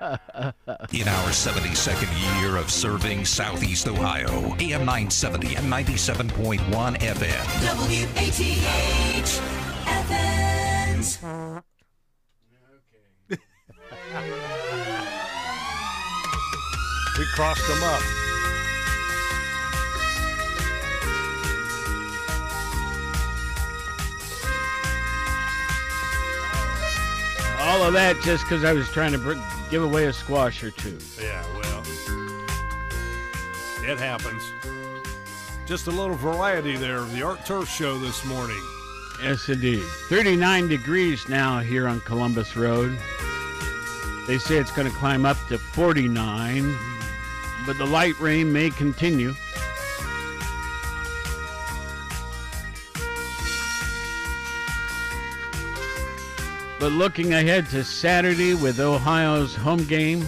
In our 72nd year of serving Southeast Ohio, AM 970 and 97.1 FM. WATH Athens. We crossed them up. All of that just because I was trying to br- give away a squash or two. Yeah, well, it happens. Just a little variety there of the Art Turf Show this morning. Yes, indeed. 39 degrees now here on Columbus Road. They say it's going to climb up to 49, but the light rain may continue. But looking ahead to Saturday with Ohio's home game.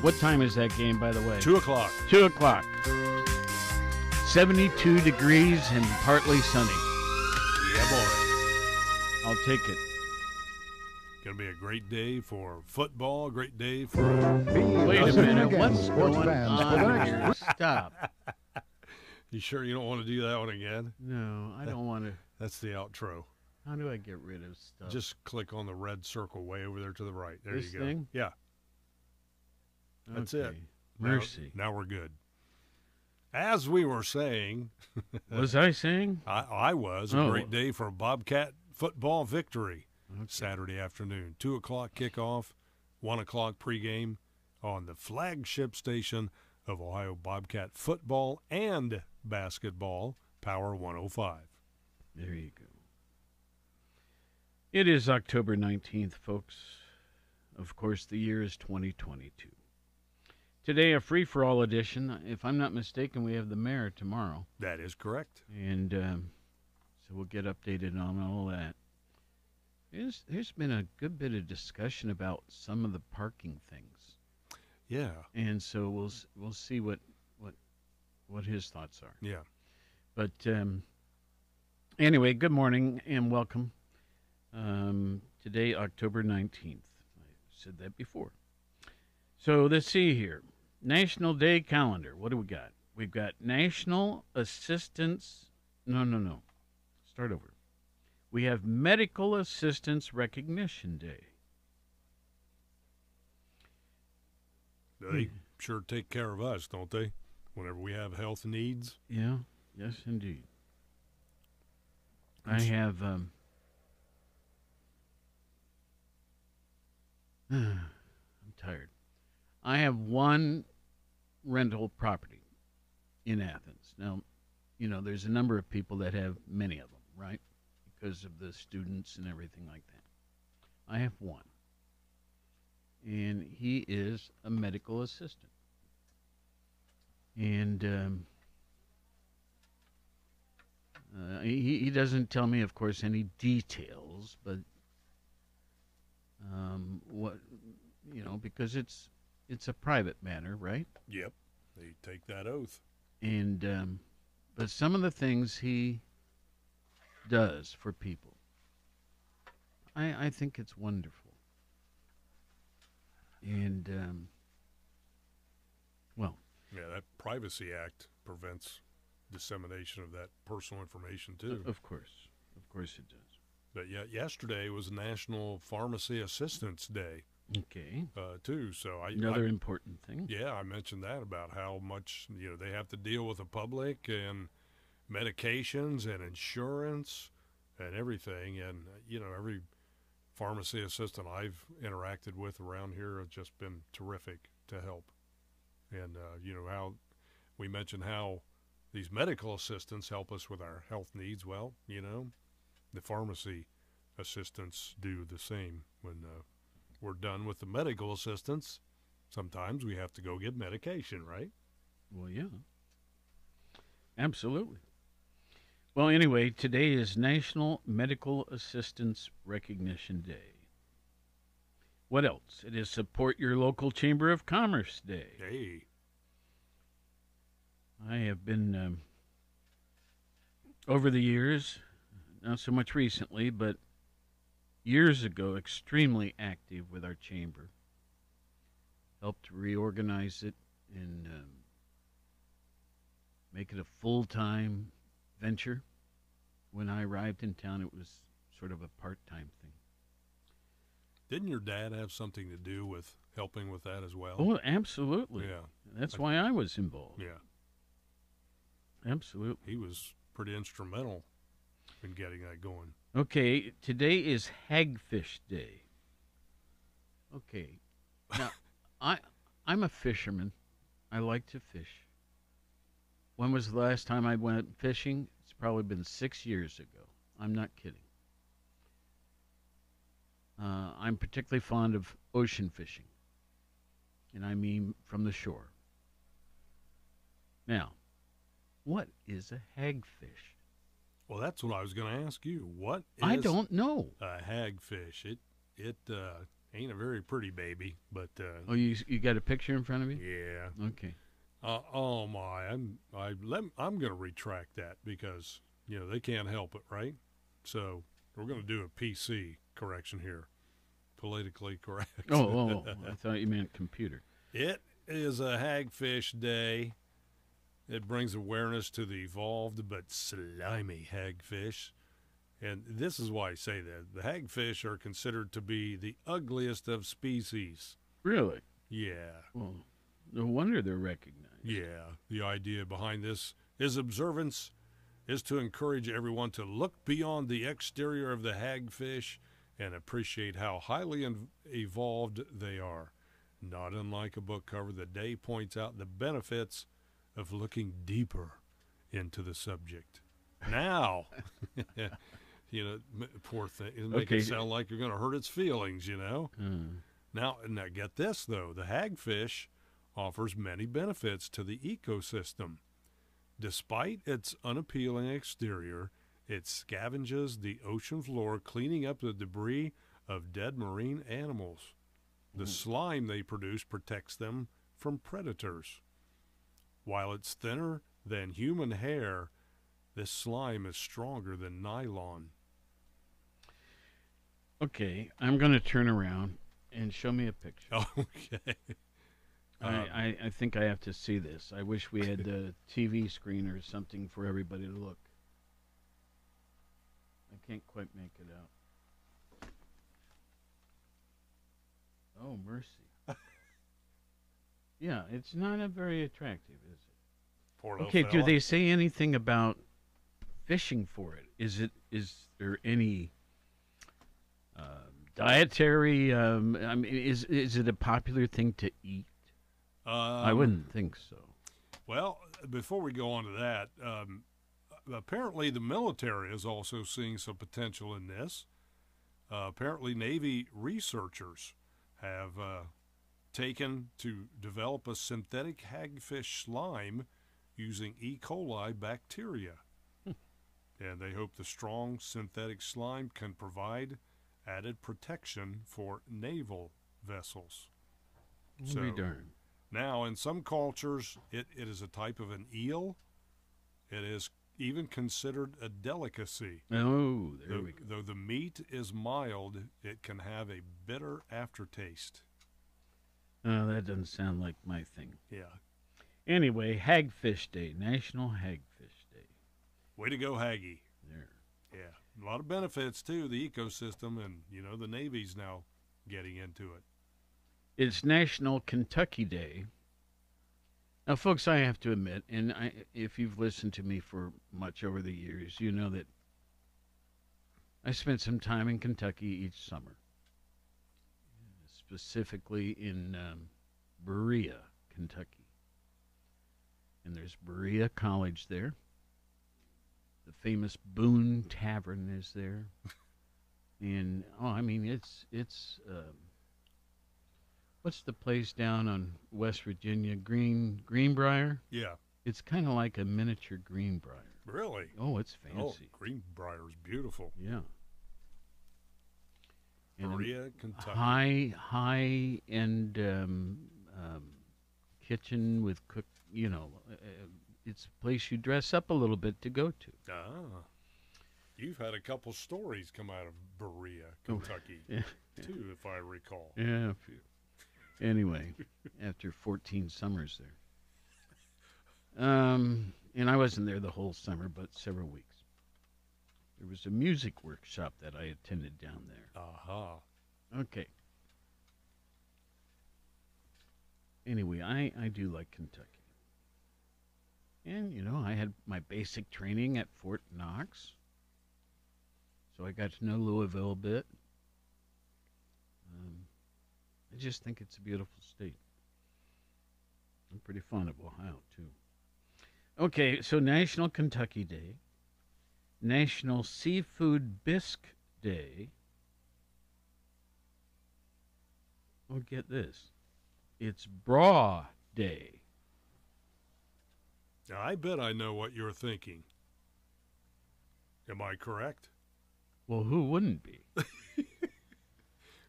What time is that game, by the way? Two o'clock. 2 o'clock. 72 degrees and partly sunny. Yeah, boy. I'll take it. Going to be a great day for football, a great day for. Wait a minute. again, What's sports going on here? Stop. You sure you don't want to do that one again? No, I don't want to. That's the outro. How do I get rid of stuff? Just click on the red circle way over there to the right. There This you go. thing? Yeah, that's it. Okay. Now- Mercy. Now, we're good. As we were saying, Was I saying? I, I was a Oh. great day for a Bobcat football victory. Saturday afternoon, two o'clock kickoff, one o'clock pregame on the flagship station of Ohio Bobcat football and basketball, Power 105. There you go. It is October 19th, folks. Of course, the year is 2022. Today, a free for all edition. If I'm not mistaken, we have the mayor tomorrow. That is correct. And um, so we'll get updated on all that. There's, there's been a good bit of discussion about some of the parking things. Yeah, and so we'll we'll see what what what his thoughts are. yeah. But um, anyway, good morning and welcome. Um, today, October nineteenth. I said that before. So let's see here. National Day calendar. What do we got? We've got National Assistance. No, no, no. Start over. We have Medical Assistance Recognition Day. They Hmm. sure take care of us, don't they? Whenever we have health needs. Yeah. Yes, indeed. I have. Um, I'm tired. I have one rental property in Athens. Now, you know, there's a number of people that have many of them, right? Because of the students and everything like that. I have one. And he is a medical assistant. And um, uh, he, he doesn't tell me, of course, any details, but um, what you know, because it's it's a private matter, right? Yep. They take that oath. And um, but some of the things he does for people, I I think it's wonderful. And um, well, Yeah, that Privacy Act prevents dissemination of that personal information too. of course, of course it does. But yet yesterday was National Pharmacy Assistance Day Okay, uh, too. So I another I, important thing. yeah, I mentioned that about how much you know they have to deal with the public and medications and insurance and everything. And uh, you know every pharmacy assistant I've interacted with around here has just been terrific to help. And uh, you know how we mentioned how these medical assistants help us with our health needs. Well, you know, the pharmacy assistants do the same. When uh, we're done with the medical assistants, sometimes we have to go get medication, right? Well, yeah. Absolutely. Well, anyway, today is National Medical Assistance Recognition Day. What else? It is Support Your Local Chamber of Commerce Day. Hey, I have been, um, over the years, not so much recently, but years ago, extremely active with our chamber. helped reorganize it and um, make it a full time venture. When I arrived in town, it was sort of a part time thing. Didn't your dad have something to do with helping with that as well? Oh, absolutely. yeah, That's why I was involved. yeah. Absolutely. He was pretty instrumental in getting that going. Okay, today is Hagfish Day. Okay. Now, I I'm a fisherman. I like to fish. When was the last time I went fishing? It's probably been 6 years ago. I'm not kidding. Uh, I'm particularly fond of ocean fishing. And I mean from the shore. Now, what is a hagfish? Well, that's what I was going to ask you. What is I don't know. a hagfish? It it uh, ain't a very pretty baby, but uh, Oh, you you got a picture in front of you? yeah. Okay. Uh, oh my, I'm I let I'm going to retract that because you know they can't help it, right? So we're going to do a PC correction here, politically correct. Oh, oh, oh, I thought you meant computer. It is a hagfish day. It brings awareness to the evolved but slimy hagfish. And this is why I say that. The hagfish are considered to be the ugliest of species. Really? Yeah. Well, no wonder they're recognized. Yeah. The idea behind this is observance is to encourage everyone to look beyond the exterior of the hagfish and appreciate how highly evolved they are. Not unlike a book cover, the day points out the benefits of looking deeper into the subject. Now, you know, poor thing, it make Okay. it sound like you're going to hurt its feelings, you know. Uh, Now, now get this though: the hagfish offers many benefits to the ecosystem. Despite its unappealing exterior, it scavenges the ocean floor, cleaning up the debris of dead marine animals. The slime they produce protects them from predators. While it's thinner than human hair, this slime is stronger than nylon. okay, I'm going to turn around and show me a picture. Okay. I, um, I, I think I have to see this. I wish we had a TV screen or something for everybody to look. I can't quite make it out. Oh, mercy. Yeah, it's not a very attractive, is it? Poor little Okay, do fella. they say anything about fishing for it? Is it is there any um, dietary? Um, I mean, is is it a popular thing to eat? I Um, wouldn't think so. Well, before we go on to that, um, apparently the military is also seeing some potential in this. Uh, apparently, Navy researchers have uh, taken to develop a synthetic hagfish slime using E. coli bacteria. and they hope the strong synthetic slime can provide added protection for naval vessels. So- Now, in some cultures, it, it is a type of an eel. It is even considered a delicacy. Oh, there Though, we go. though the meat is mild, it can have a bitter aftertaste. Oh, that doesn't sound like my thing. Yeah. Anyway, Hagfish Day, National Hagfish Day. Way to go, Haggy. There. Yeah. A lot of benefits, too, the ecosystem, and, you know, the Navy's now getting into it. It's National Kentucky Day. Now, folks, I have to admit, and I, if you've listened to me for much over the years, you know that I spent some time in Kentucky each summer, specifically in um, Berea, Kentucky. And there's Berea College there. The famous Boone Tavern is there. and, oh, I mean, it's, it's, um, what's the place down on West Virginia? Green Greenbrier. Yeah. It's kind of like a miniature Greenbrier. Really? Oh, it's fancy. Oh, fancy. Greenbrier's beautiful. Yeah. Berea, Kentucky. high high end um, um, kitchen with cook. You know, uh, it's a place you dress up a little bit to go to. Ah. You've had a couple stories come out of Berea, Oh, Kentucky, Yeah. too, if I recall. Yeah. a few. Anyway, after 14 summers there. Um, and I wasn't there the whole summer, but several weeks. There was a music workshop that I attended down there. Aha. Okay. Anyway, I, I do like Kentucky. And, you know, I had my basic training at Fort Knox. So I got to know Louisville a bit. Um, I just think it's a beautiful state. I'm pretty fond of Ohio, too. Okay, so National Kentucky Day, National Seafood Bisque Day. Oh, get this. It's Bra Day. Now, I bet I know what you're thinking. Am I correct? Well, who wouldn't be?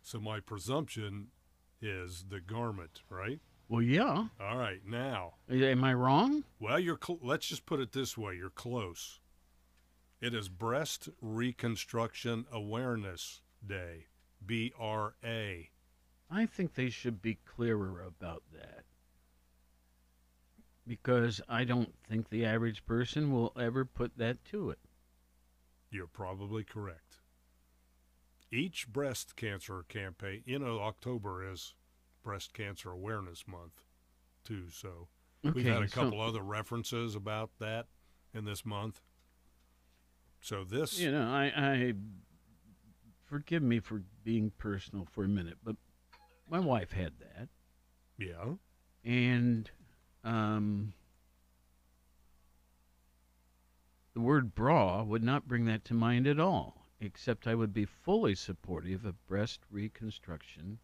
So my presumption is the garment, right? Well, yeah. All right, now. Am I wrong? Well, you're. Cl- let's just put it this way: you're close. It is Breast Reconstruction Awareness Day, BRA. I think they should be clearer about that. Because I don't think the average person will ever put that to it. You're probably correct. Each breast cancer campaign, you know, October is Breast Cancer Awareness Month, too. So we've had a so- couple other references about that in this month. So this, You know, I, I forgive me for being personal for a minute, but my wife had that, yeah, and um, the word bra would not bring that to mind at all. Except I would be fully supportive of breast reconstruction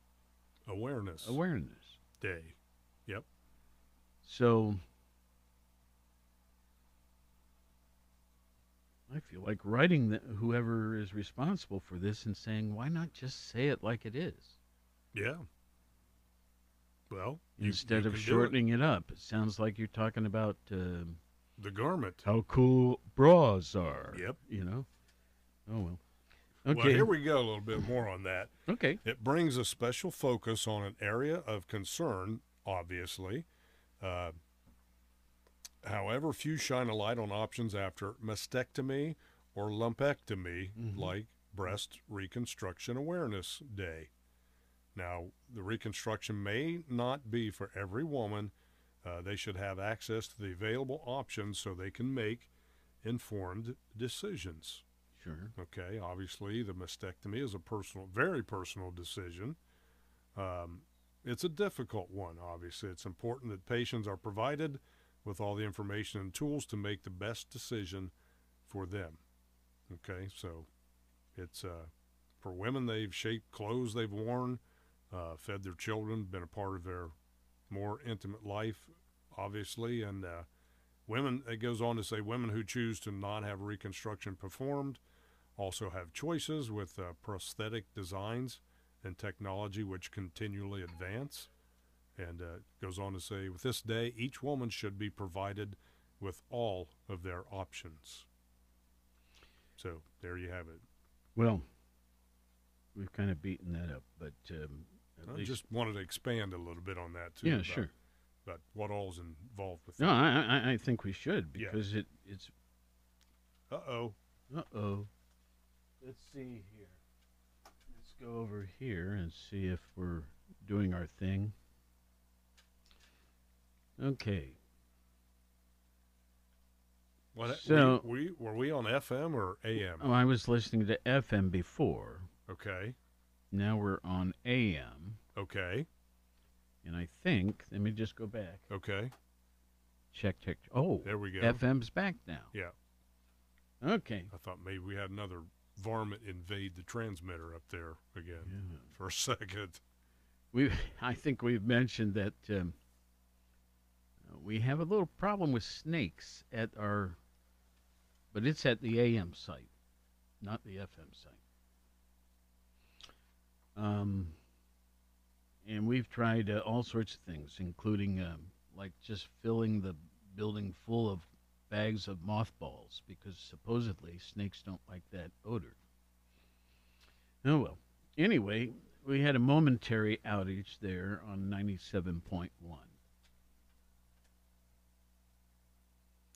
Awareness awareness. Day. Yep. So I feel like writing the, whoever is responsible for this and saying, why not just say it like it is Yeah. Well, instead you of can do it. shortening it. up? It sounds like you're talking about um the garment. how cool bras are. Yep. You know. Oh well. Okay. Well, here we go a little bit more on that. okay. It brings a special focus on an area of concern, obviously. Uh, however, few shine a light on options after mastectomy or lumpectomy, Mhm. like Breast Reconstruction Awareness Day. Now, the reconstruction may not be for every woman. Uh, they should have access to the available options so they can make informed decisions. Sure. Okay, obviously the mastectomy is a personal, very personal decision. Um, it's a difficult one. Obviously, it's important that patients are provided with all the information and tools to make the best decision for them. Okay, so it's uh, for women. They've shaped clothes they've worn, uh, fed their children, been a part of their more intimate life, obviously, and uh, women. It goes on to say women who choose to not have reconstruction performed also have choices with uh, prosthetic designs and technology which continually advance. And uh, goes on to say, with this day, each woman should be provided with all of their options. So there you have it. Well, we've kind of beaten that up, but um, I least just wanted to expand a little bit on that too. yeah, about, sure. About what all's involved with No, that. I, I I think we should Yeah. because it it's Uh oh. Uh oh. Let's see here. Let's go over here and see if we're doing our thing. Okay. What? So- we, we were we on FM or AM? Oh, I was listening to FM before. Okay. Now we're on AM. Okay. And I think, let me just go back. Okay. Check, check. Oh, There we go. FM's back now. Yeah. Okay. I thought maybe we had another varmint invade the transmitter up there again Yeah. for a second. We, I think we've mentioned that um, we have a little problem with snakes at our, but it's at the AM site, not the FM site. Um, and we've tried uh, all sorts of things, including um, like just filling the building full of bags of mothballs because supposedly snakes don't like that odor. Oh well. Anyway, we had a momentary outage there on 97.1.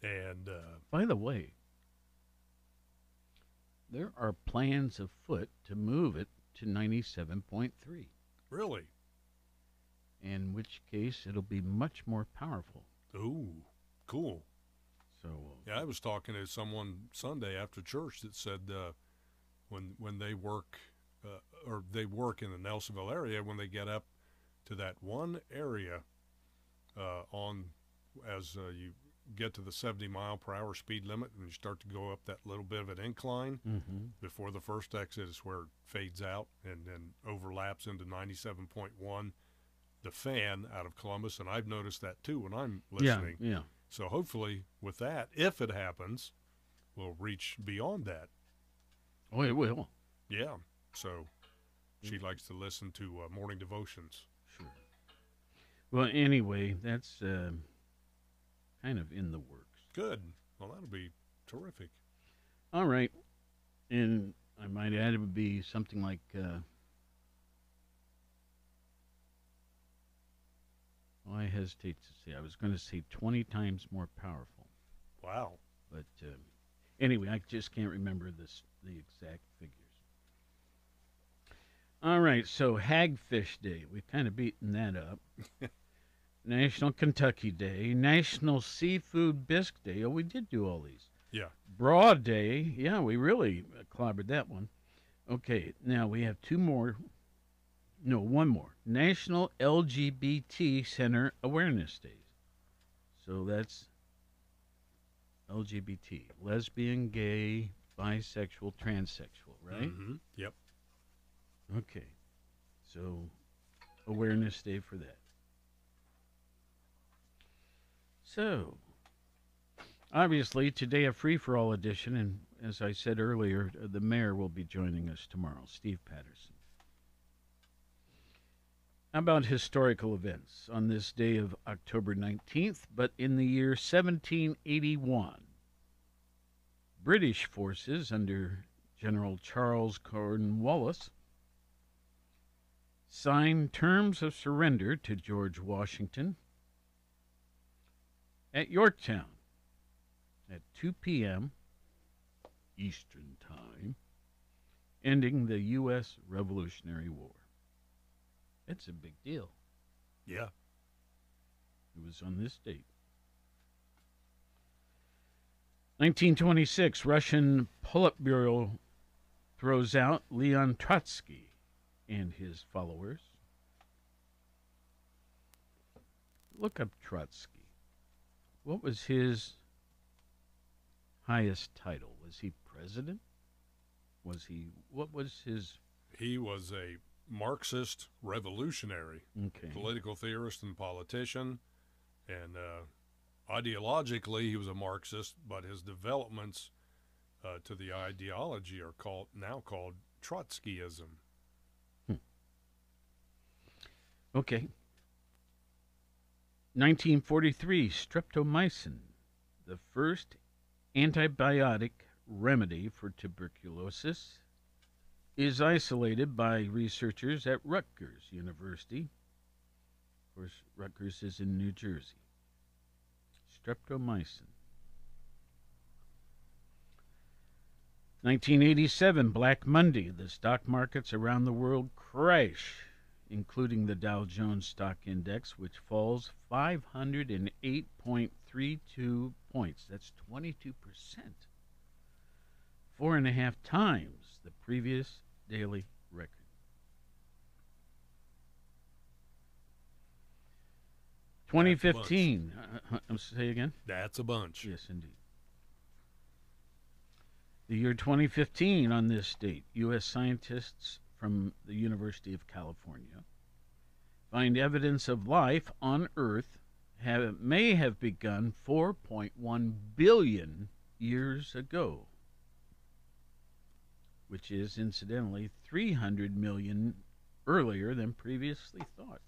And uh, By the way, there are plans afoot to move it to 97.3, really, in which case it'll be much more powerful. ooh, cool. So, Yeah, I was talking to someone Sunday after church that said uh, when when they work uh, or they work in the Nelsonville area, when they get up to that one area uh, on as uh, you get to the 70 mile per hour speed limit and you start to go up that little bit of an incline hmm before the first exit is where it fades out and then overlaps into 97.1 the fan out of Columbus and I've noticed that too when I'm listening yeah. yeah. so hopefully, with that, if it happens, we'll reach beyond that. Oh, it will. Yeah. So she likes to listen to uh, morning devotions. Sure. Well, anyway, that's uh, kind of in the works. Good. Well, that'll be terrific. All right. And I might add it would be something like uh, well, I hesitate to say. I was going to say 20 times more powerful. Wow. But uh, anyway, I just can't remember this the exact figures. All right, so Hagfish Day. We've kind of beaten that up. National Kentucky Day, National Seafood Bisque Day. Oh, we did do all these. Yeah. Broad Day. Yeah, we really clobbered that one. Okay, now we have two more. No, one more. National LGBT Center Awareness Days. So that's LGBT, lesbian, gay, bisexual, transsexual, right? hmm Yep. Okay. So awareness day for that. So obviously today a free for all edition and as I said earlier, the mayor will be joining us tomorrow, Steve Patterson. How about historical events on this day of October 19th, but in the year 1781? British forces under General Charles Cornwallis signed terms of surrender to George Washington at Yorktown at 2 p.m. Eastern Time, ending the U.S. Revolutionary War. It's a big deal. Yeah. It was on this date. 1926, Russian Politburo throws out Leon Trotsky and his followers. Look up Trotsky. What was his highest title? Was he president? Was he, what was his, He was a Marxist revolutionary, okay. political theorist and politician. And uh, ideologically, he was a Marxist, but his developments uh, to the ideology are called now called Trotskyism. Okay. 1943, streptomycin, the first antibiotic remedy for tuberculosis, is isolated by researchers at Rutgers University. Of course, Rutgers is in New Jersey. Streptomycin. 1987, Black Monday. The stock markets around the world crash including the Dow Jones Stock Index, which falls 508.32 points. That's 22%. Four and a half times the previous daily record. Twenty fifteen. Uh, uh, say again. That's a bunch. Yes, indeed. The year 2015, on this date, U.S. scientists from the University of California find evidence of life on Earth have, may have begun 4.1 billion years ago, which is incidentally 300 million earlier than previously thought.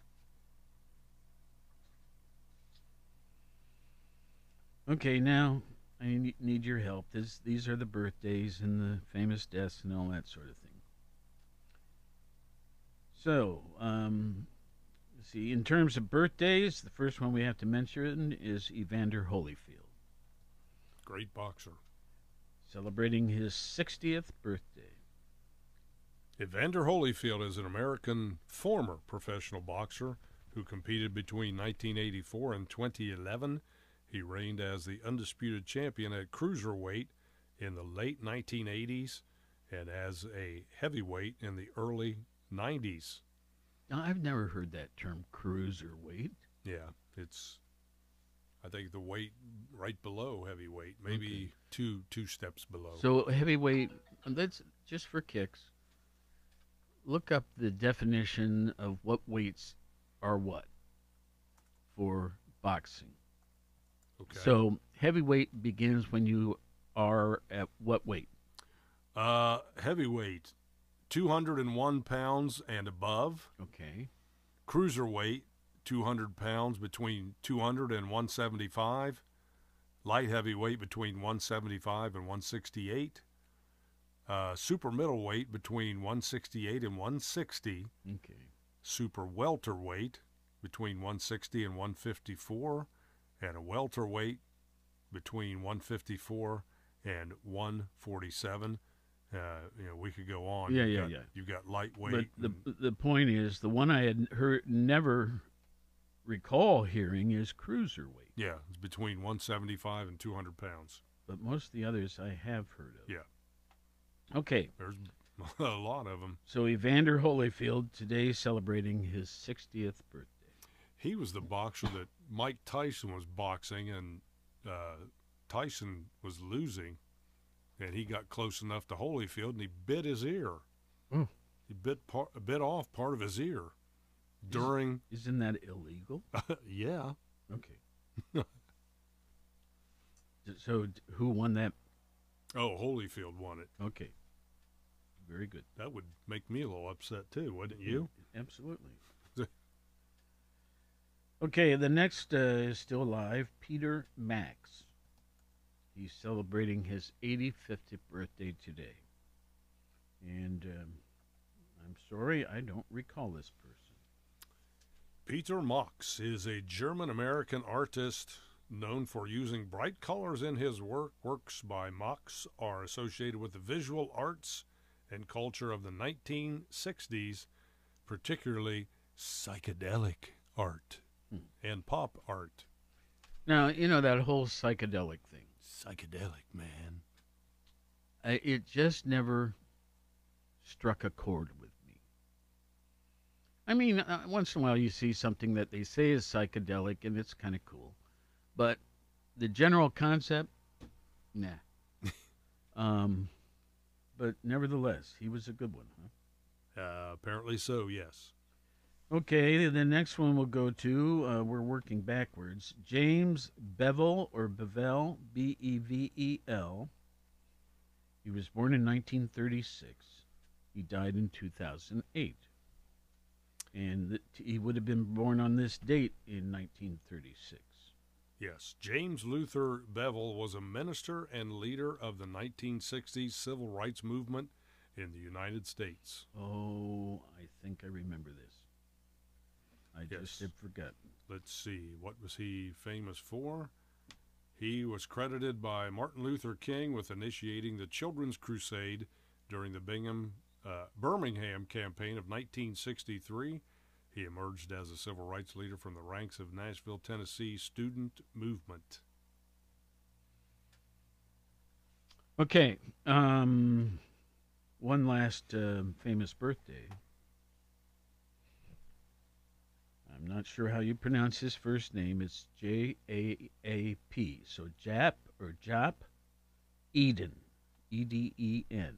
Okay, now I need your help. This, these are the birthdays and the famous deaths and all that sort of thing. So, um, let's see, in terms of birthdays, the first one we have to mention is Evander Holyfield, Great boxer. celebrating his 60th birthday. Evander Holyfield is an American former professional boxer who competed between 1984 and 2011. He reigned as the undisputed champion at cruiserweight in the late 1980s and as a heavyweight in the early 90s. I've never heard that term cruiserweight. Yeah, it's I think the weight right below heavyweight, maybe Okay. two two steps below. So heavyweight, that's just for kicks. Look up the definition of what weights are what for boxing. okay. So heavyweight begins when you are at what weight? uh heavyweight 201 pounds and above. Okay. cruiserweight 200 pounds between 200 and 175 light heavyweight between 175 and 168 uh, super middleweight between 168 and 160 Okay. super welterweight between 160 and 154 and a welterweight between 154 and 147 uh, you know we could go on Yeah, You've yeah, got- yeah. you've got lightweight But the and- the point is the one I had heard never recall hearing is cruiserweight, Yeah, it's between 175 and 200 pounds. but most of the others I have heard of. Yeah. Okay. There's a lot of them. So Evander Holyfield today celebrating his 60th birthday. He was the boxer that Mike Tyson was boxing, and uh, Tyson was losing, and he got close enough to Holyfield, and he bit his ear. Oh. He bit part, bit off part of his ear during. Isn't that illegal? yeah, Okay. So who won that? oh, Holyfield won it. Okay. Very good. That would make me a little upset too, wouldn't you? Absolutely. okay, the next uh, is still alive. Peter Max. He's celebrating his 85th birthday today. And um, I'm sorry, I don't recall this person. Peter Max is a German American artist known for using bright colors in his work. Works by Mox are associated with the visual arts and culture of the 1960s, particularly psychedelic art Hmm. and pop art. Now, you know that whole psychedelic thing. Psychedelic, man. I, it just never struck a chord with me. I mean, uh, once in a while you see something that they say is psychedelic and it's kind of cool, but the general concept, nah. um, but nevertheless, he was a good one, huh? Uh, apparently so, yes. Okay, the next one we'll go to, uh, we're working backwards. James Bevel or Bevel, B E V E L. He was born in 1936. He died in 2008. And he would have been born on this date in 1936. Yes, James Luther Bevel was a minister and leader of the 1960s civil rights movement in the United States. Oh, I think I remember this. I Yes. just had forgotten. let's see, what was he famous for? He was credited by Martin Luther King with initiating the Children's Crusade during the Bingham, uh, Birmingham campaign of 1963. He emerged as a civil rights leader from the ranks of Nashville, Tennessee student movement. Okay, um, one last um famous birthday. I'm not sure how you pronounce his first name. It's J A A P. So Jap or Jap Eden, E D E N.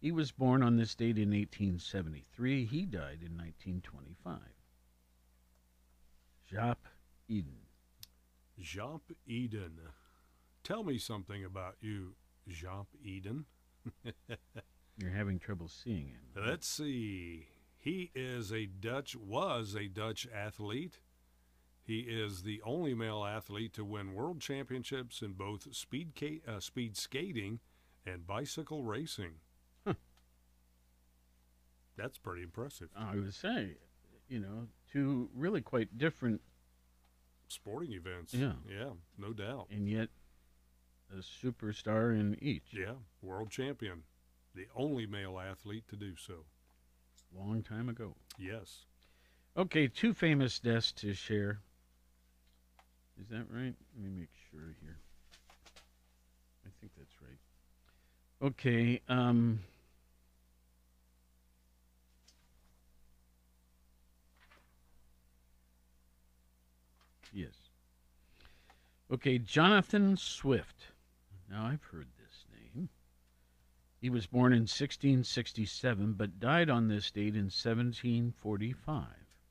He was born on this date in 1873. He died in 1925. Jap Eden. Jop Eden. Tell me something about you, Jop Eden. You're having trouble seeing him. Let's see. He is a Dutch, was a Dutch athlete. He is the only male athlete to win world championships in both speed, uh, speed skating and bicycle racing. That's pretty impressive. I would say, you know, two really quite different, Sporting events. Yeah. Yeah, no doubt. and yet a superstar in each. Yeah, world champion. The only male athlete to do so. Long time ago. Yes. Okay, two famous deaths to share. Is that right? Let me make sure here. I think that's right. Okay, um Yes. Okay, Jonathan Swift. Now I've heard. He was born in 1667 but died on this date in 1745.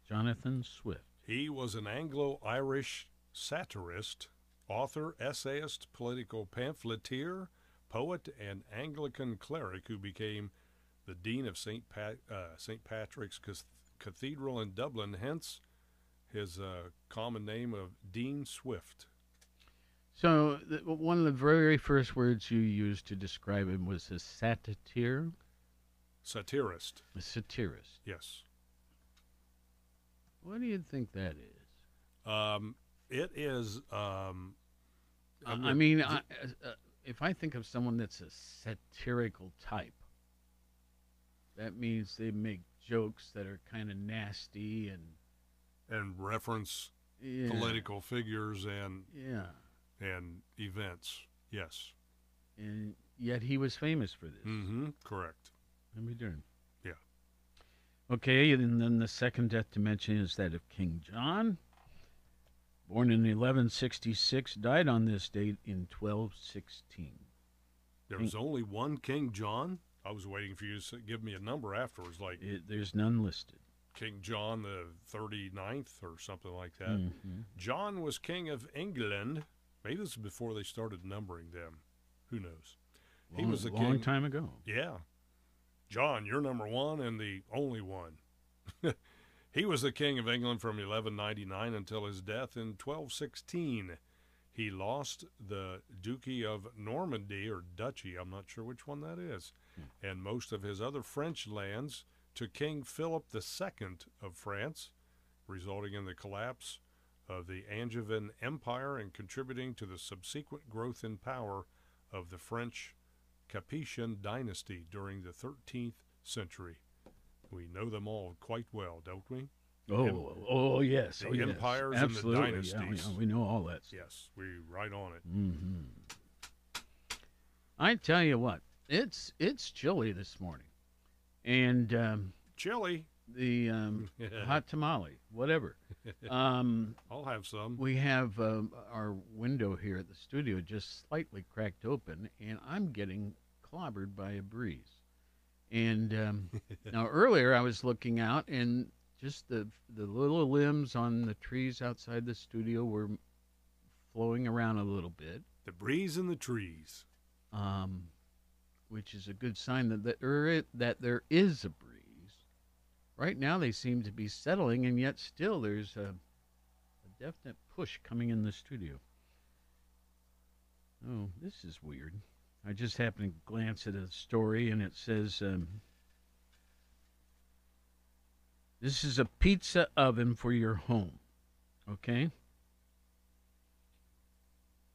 Jonathan Swift. He was an Anglo Irish satirist, author, essayist, political pamphleteer, poet, and Anglican cleric who became the Dean of St. Pat, uh. Patrick's Cathedral in Dublin, hence his uh, common name of Dean Swift. So, one of the very first words you used to describe him was a satyr, Satirist, a satirist. yes. What do you think that is? Um, it is. Um, I- mean, I, uh, if I think of someone that's a satirical type, that means they make jokes that are kind of nasty and and reference yeah, political figures and Yeah, and events. Yes. and yet he was famous for this. Mm-hmm. Correct. Let me doing? Yeah. Okay, and then the second death to mention is that of King John. Born in 1166, died on this date in 1216. There was only one King John. I was waiting for you to give me a number afterwards, like It, there's none listed. King John the 39th or something like that. Mhm. John was king of England. Maybe this is before they started numbering them. Who knows? He Long- was the long time ago. Yeah. John, you're number one and the only one. he was the king of England from 1199 until his death in 1216. He lost the Duchy of Normandy or Duchy, I'm not sure which one that is, hmm. and most of his other French lands to King Philip II of France, resulting in the collapse of the Angevin Empire and contributing to the subsequent growth in power of the French Capetian dynasty during the 13th century. We know them all quite well, don't we? Oh, Em- oh yes. the oh, yes. empires and the Absolutely. Yeah, dynasties. yeah, we know all that. Yes, we right on it. Mm-hmm. I tell you what, it's it's chilly this morning, and um, Chili. the um, hot tamale, whatever. Um, I'll have some. we have um, our window here at the studio just slightly cracked open, and I'm getting clobbered by a breeze. And um, now earlier I was looking out, and just the the little limbs on the trees outside the studio were flowing around a little bit, The breeze in the trees. um, which is a good sign that that there i- that there is a breeze. Right now they seem to be settling, and yet still there's a, a definite push coming in the studio. Oh, this is weird. I just happened to glance at a story, and it says um, this is a pizza oven for your home. Okay?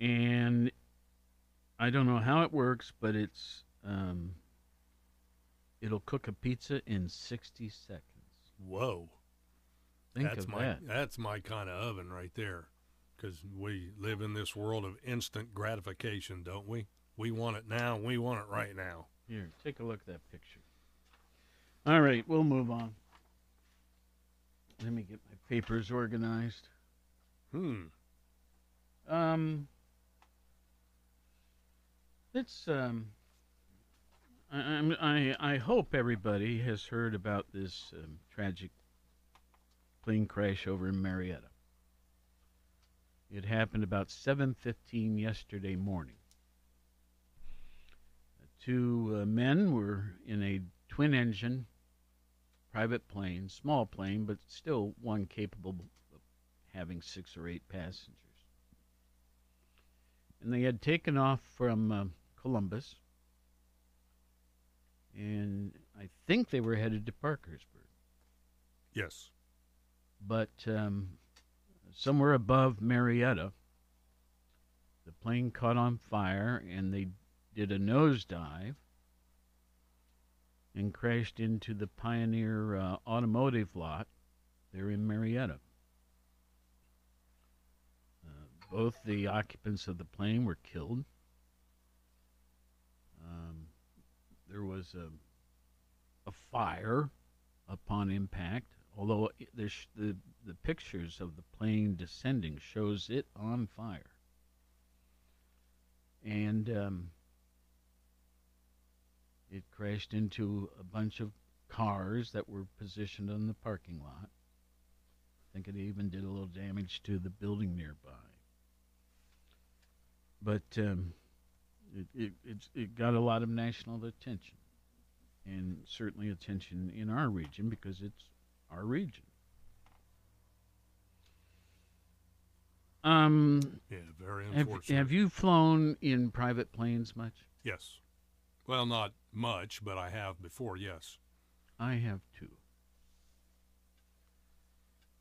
And I don't know how it works, but it's um, it'll cook a pizza in 60 seconds. Whoa. Think that's of my that. that's my kind of oven right there. Because we live in this world of instant gratification, don't we? We want it now. We want it right now. Here, take a look at that picture. All right, we'll move on. Let me get my papers organized. Hmm. Um, it's um, I, I I hope everybody has heard about this um, tragic plane crash over in Marietta. It happened about 7:15 yesterday morning. Two uh, men were in a twin-engine private plane, small plane, but still one capable of having six or eight passengers and they had taken off from uh, Columbus. And I think they were headed to Parkersburg, Yes. but um, somewhere above Marietta, the plane caught on fire and they did a nosedive and crashed into the Pioneer uh, Automotive lot there in Marietta. Uh, both the occupants of the plane were killed. Um, there was a, a fire upon impact, although there's the the pictures of the plane descending shows it on fire. And um, it crashed into a bunch of cars that were positioned on the parking lot. I think it even did a little damage to the building nearby. But um, it, it, it's, it got a lot of national attention, and certainly attention in our region because it's our region. Um, Yeah, very have, unfortunate. have you flown in private planes much? Yes. Well, not much, but I have before, yes. I have too.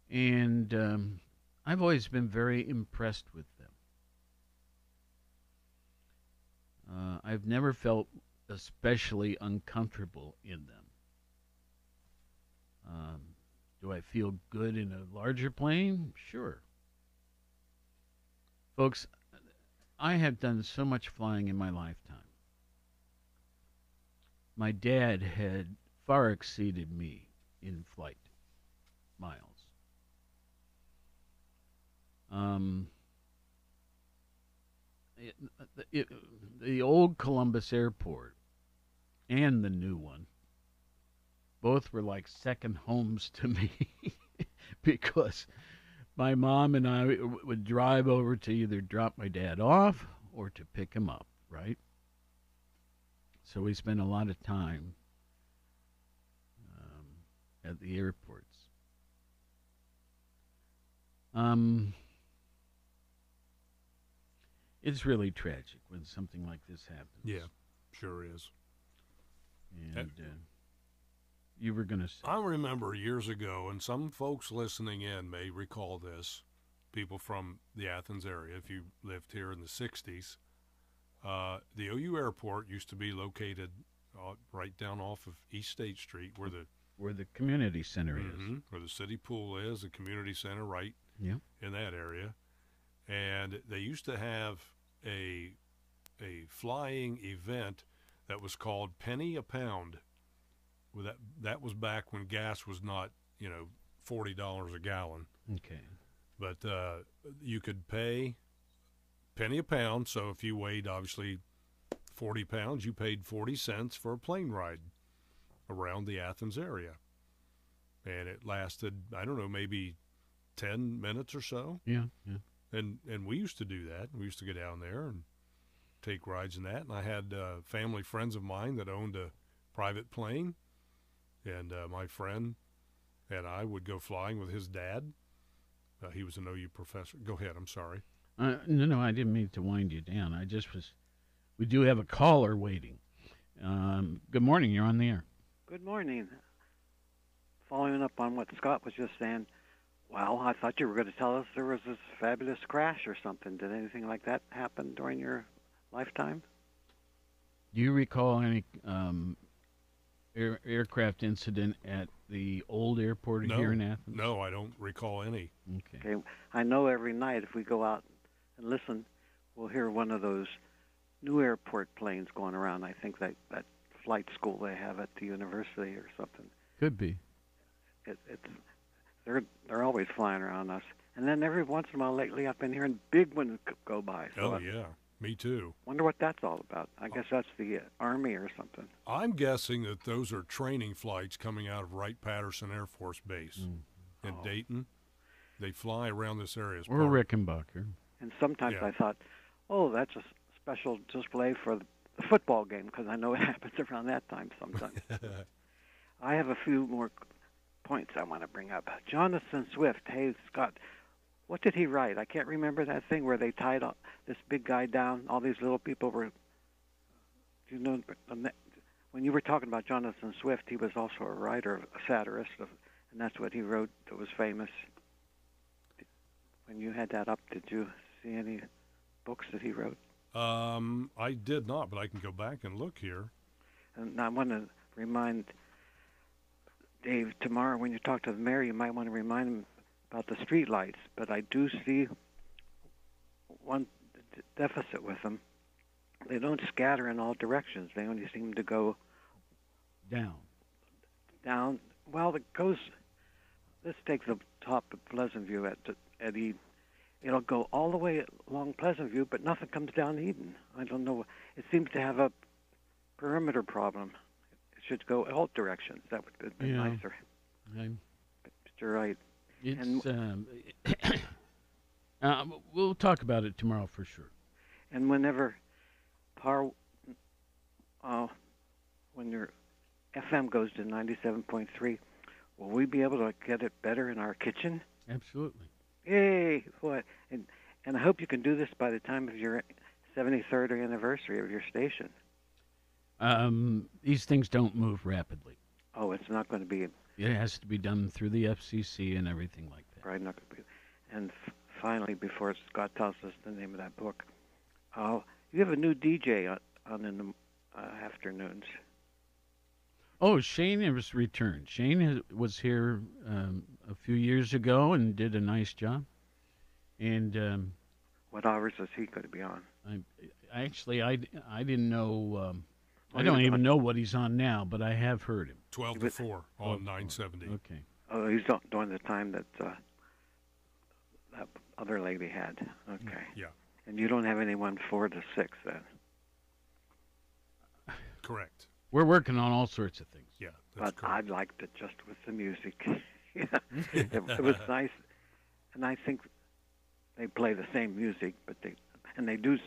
And um, I've always been very impressed with them. Uh, I've never felt especially uncomfortable in them. Um, do I feel good in a larger plane? Sure. Folks, I have done so much flying in my lifetime. My dad had far exceeded me in flight miles. Um, it, the old Columbus Airport and the new one both were like second homes to me because my mom and I would drive over to either drop my dad off or to pick him up, right? So we spent a lot of time um, at the airports. Um, it's really tragic when something like this happens. Yeah, sure is. And uh, you were going to say, I remember years ago, and some folks listening in may recall this, people from the Athens area, if you lived here in the 60s, uh, the OU airport used to be located uh, right down off of East State Street where the where the community center is. Mhm, where the city pool is, the community center right Yeah. in that area. And they used to have a a flying event that was called penny a pound. Well, that that was back when gas was not, you know, forty dollars a gallon. Okay. But uh, you could pay penny a pound. So if you weighed obviously forty pounds, you paid forty cents for a plane ride around the Athens area, and it lasted I don't know maybe ten minutes or so. Yeah. Yeah. And and we used to do that. We used to go down there and take rides in that. And I had uh, family friends of mine that owned a private plane, and uh, my friend and I would go flying with his dad. Uh, he was an OU professor. Go ahead. I'm sorry. Uh, no, no, I didn't mean to wind you down. I just was. We do have a caller waiting. Um, good morning. You're on the air. Good morning. Following up on what Scott was just saying, well, I thought you were going to tell us there was this fabulous crash or something. Did anything like that happen during your lifetime? Do you recall any um, air, aircraft incident at the old airport No, here in Athens? No, I don't recall any. Okay. Okay, I know every night if we go out and listen, we'll hear one of those new airport planes going around. I think that that flight school they have at the university or something. Could be. It, it's they're they're always flying around us. And then every once in a while lately, I've been hearing big ones go by. So Oh I yeah, me too. wonder what that's all about. I guess that's the uh, army or something. I'm guessing that those are training flights coming out of Wright Patterson Air Force Base in Oh. Dayton. They fly around this area. as Or part- Rickenbacker. And sometimes Yeah. I thought, oh, that's a special display for the the football game because I know it happens around that time sometimes. I have a few more c- points I want to bring up. Jonathan Swift, hey Scott, what did he write? I can't remember that thing where they tied all, this big guy down. All these little people were, do you know, when when you were talking about Jonathan Swift, he was also a writer, a satirist, of, and that's what he wrote that was famous. When you had that up, did you see any books that he wrote? Um, I did not, but I can go back and look here. And I want to remind Dave tomorrow when you talk to the mayor, you might want to remind him about the street lights. But I do see one deficit with them. They don't scatter in all directions. They only seem to go Down. down. Well, it goes. Let's take the top of Pleasant View at at Eden. It'll go all the way along Pleasant View, but nothing comes down Eden. I don't know. It seems to have a perimeter problem. Should go all directions. That would have been Yeah. nicer. I'm- But you're right. It's um, uh, we'll talk about it tomorrow for sure. And whenever par, uh, when your FM goes to 97.3, will we be able to get it better in our kitchen? Absolutely. Yay! What? And and I hope you can do this by the time of your 73rd anniversary of your station. Um, these things don't move rapidly. Oh, it's not going to be It has to be done through the FCC and everything like that. right. Not going to be. And f- finally, before Scott tells us the name of that book, uh, you have a new DJ on, on in the uh, afternoons. Oh, Shane has returned. Shane has, was here um, a few years ago and did a nice job. And um, What hours is he going to be on? I, actually, I, I didn't know. Um, I don't even know what he's on now, but I have heard him. 12 to But- 4 Oh, on 970. Okay. Oh, he's not during the time that uh, that other lady had. Okay. Yeah, And you don't have anyone four to six then. correct. We're working on all sorts of things. Yeah, that's but correct. I liked it just with the music. yeah, it, it was nice, and I think they play the same music, but they and they do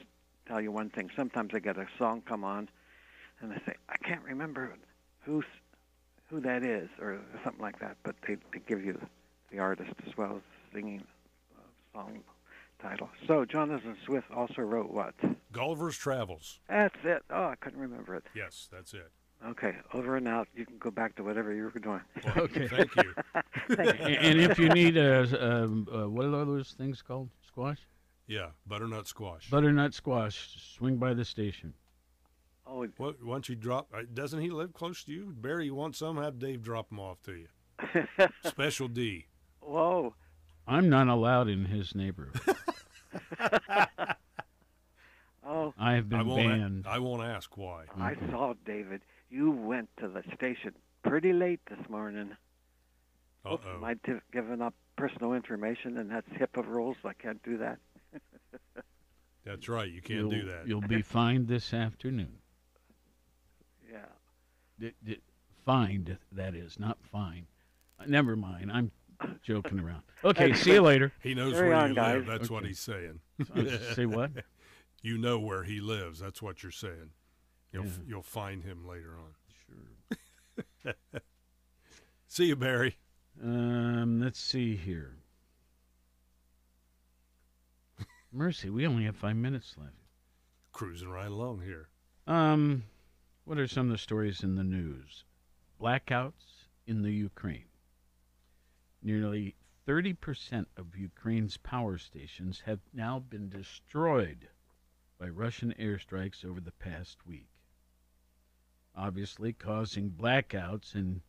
tell you one thing. Sometimes they get a song come on, and they say, "I can't remember who's who that is," or something like that. But they, they give you the artist as well as the singing uh, song title. So Jonathan Swift also wrote what? Gulliver's Travels. That's it. Oh, I couldn't remember it. Yes, that's it. Okay, over and out. You can go back to whatever you were doing. Well, Okay. Thank you. Thank A- and if you need a, um, uh, what are those things called? Squash? Yeah, butternut squash. Butternut squash. Swing by the station. Oh, What, once you drop, uh, doesn't he live close to you? Barry, you want some? Have Dave drop them off to you. Special D. whoa. I'm not allowed in his neighborhood. Oh, I have been won't. banned. A, I won't ask why. I saw David. You went to the station pretty late this morning. Uh oh. I'd have given up personal information, and that's HIPAA rules. I can't do that. That's right. You can't you'll, do that. You'll be fined this afternoon. Yeah. D- d- fined, that is, not fine. Uh, never mind. I'm joking around. Okay, see you later. He knows Carry where on, you guys. live. That's what Okay. he's saying. Uh, Say what? You know where he lives. That's what you're saying. You'll Yeah. you'll find him later on. Sure. See you, Barry. Um, let's see here. Mercy, we only have five minutes left. Cruising right along here. Um, what are some of the stories in the news? Blackouts in the Ukraine. Nearly 30% of Ukraine's power stations have now been destroyed by Russian airstrikes over the past week, obviously causing blackouts and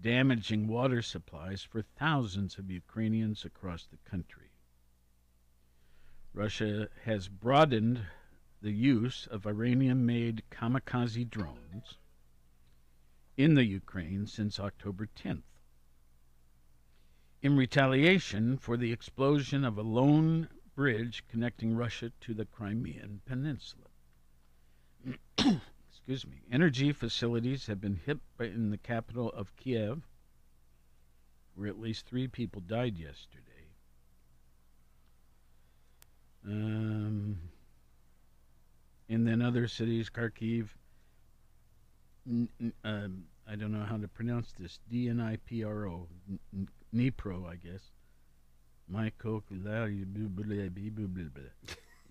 damaging water supplies for thousands of Ukrainians across the country. Russia has broadened the use of Iranian made kamikaze drones in the Ukraine since October 10th. In retaliation for the explosion of a lone bridge connecting Russia to the Crimean Peninsula. Excuse me. Energy facilities have been hit in the capital of Kiev, where at least three people died yesterday. Um, and then other cities, Kharkiv. N- um, I don't know how to pronounce this. D N I P R O, Dnipro, I guess.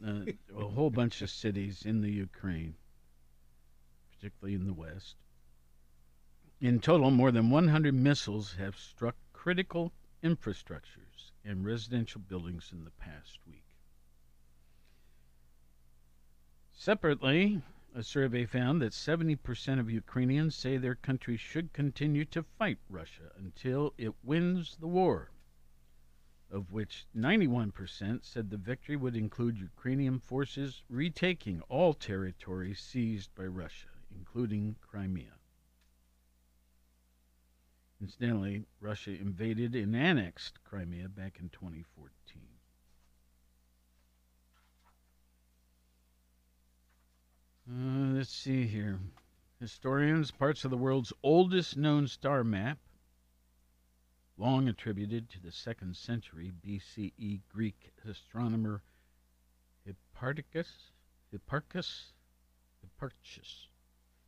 Uh, a whole bunch of cities in the Ukraine, particularly in the west. In total, more than 100 missiles have struck critical infrastructures and residential buildings in the past week. Separately, a survey found that 70% of Ukrainians say their country should continue to fight Russia until it wins the war, of which 91% said the victory would include Ukrainian forces retaking all territory seized by Russia, including Crimea. Incidentally, Russia invaded and annexed Crimea back in 2014. Uh, let's see here. Historians, parts of the world's oldest known star map, long attributed to the second century BCE Greek astronomer Hipparchus, Hipparchus, Hipparchus,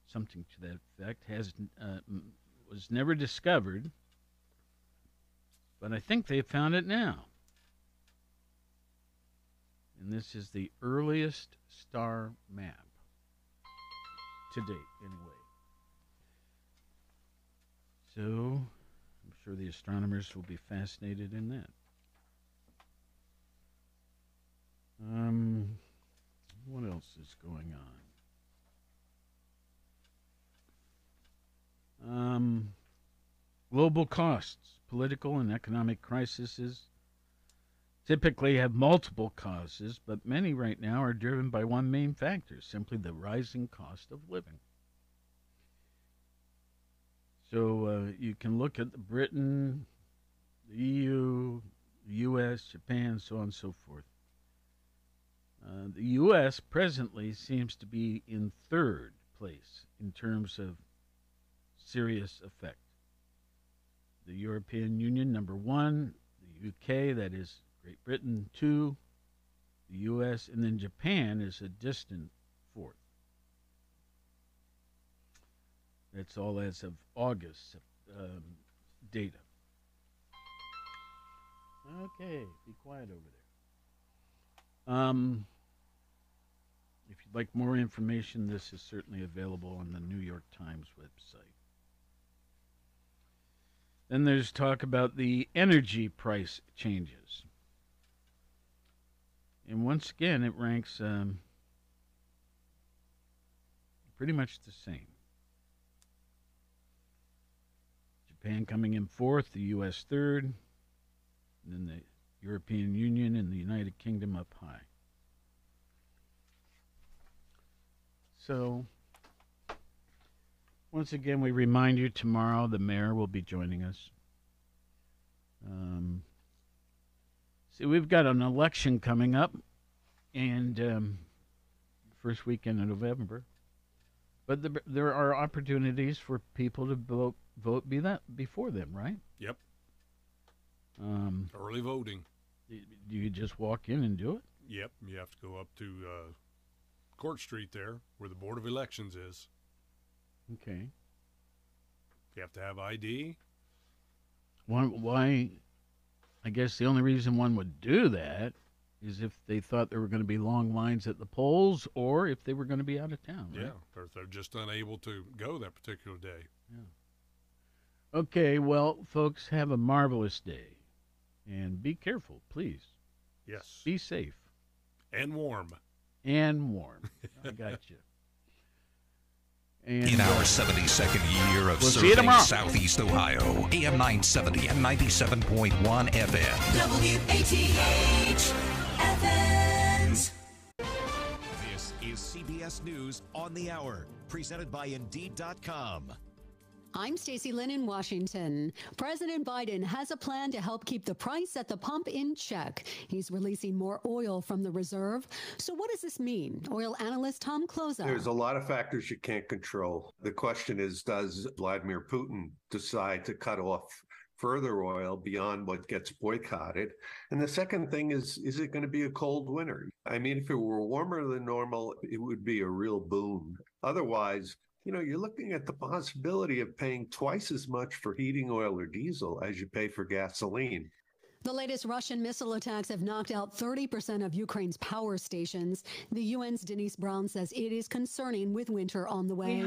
something to that effect, has uh, was never discovered, but I think they found it now. And this is the earliest star map date, anyway. So, I'm sure the astronomers will be fascinated in that. Um, what else is going on? Um, global costs, political and economic crises typically have multiple causes, but many right now are driven by one main factor simply the rising cost of living. So uh, you can look at Britain, the EU, the US, Japan, so on and so forth. Uh, the U.S. presently seems to be in third place in terms of serious effect. The European Union, number one. The UK, that is Great Britain, two. The U.S., and then Japan is a distant fourth. That's all as of August um, data. Okay, be quiet over there. Um, if you'd like more information, this is certainly available on the New York Times website. Then there's talk about the energy price changes. And once again, it ranks um, pretty much the same. Japan coming in fourth, the U.S. third, and then the European Union and the United Kingdom up high. So, once again, we remind you tomorrow the mayor will be joining us. Um, see, we've got an election coming up, and um, first weekend in November. But the, there are opportunities for people to vote vote be that before them, right? Yep. Um, Early voting. do you just walk in and do it? Yep. You have to go up to uh, Court Street there, where the Board of Elections is. Okay. You have to have ID. Why? Why? I guess the only reason one would do that is if they thought there were going to be long lines at the polls, or if they were going to be out of town. Right? Yeah. Or if they're just unable to go that particular day. Yeah. Okay. Well, folks, have a marvelous day, and be careful, please. Yes. Be safe And warm. and warm. I got you. And In uh, our 72nd year of We'll serving. Southeast Ohio, AM 970 and 97.1 FM. WATH Athens. This is CBS News on the Hour, presented by Indeed.com. I'm Stacey Lynn in Washington. President Biden has a plan to help keep the price at the pump in check. He's releasing more oil from the reserve. So, what does this mean? Oil analyst Tom Kloza. There's a lot of factors you can't control. The question is Does Vladimir Putin decide to cut off further oil beyond what gets boycotted? And the second thing is Is it going to be a cold winter? I mean, if it were warmer than normal, it would be a real boon. Otherwise, you know, you're looking at the possibility of paying twice as much for heating oil or diesel as you pay for gasoline. The latest Russian missile attacks have knocked out 30% of Ukraine's power stations. The UN's Denise Brown says it is concerning with winter on the way.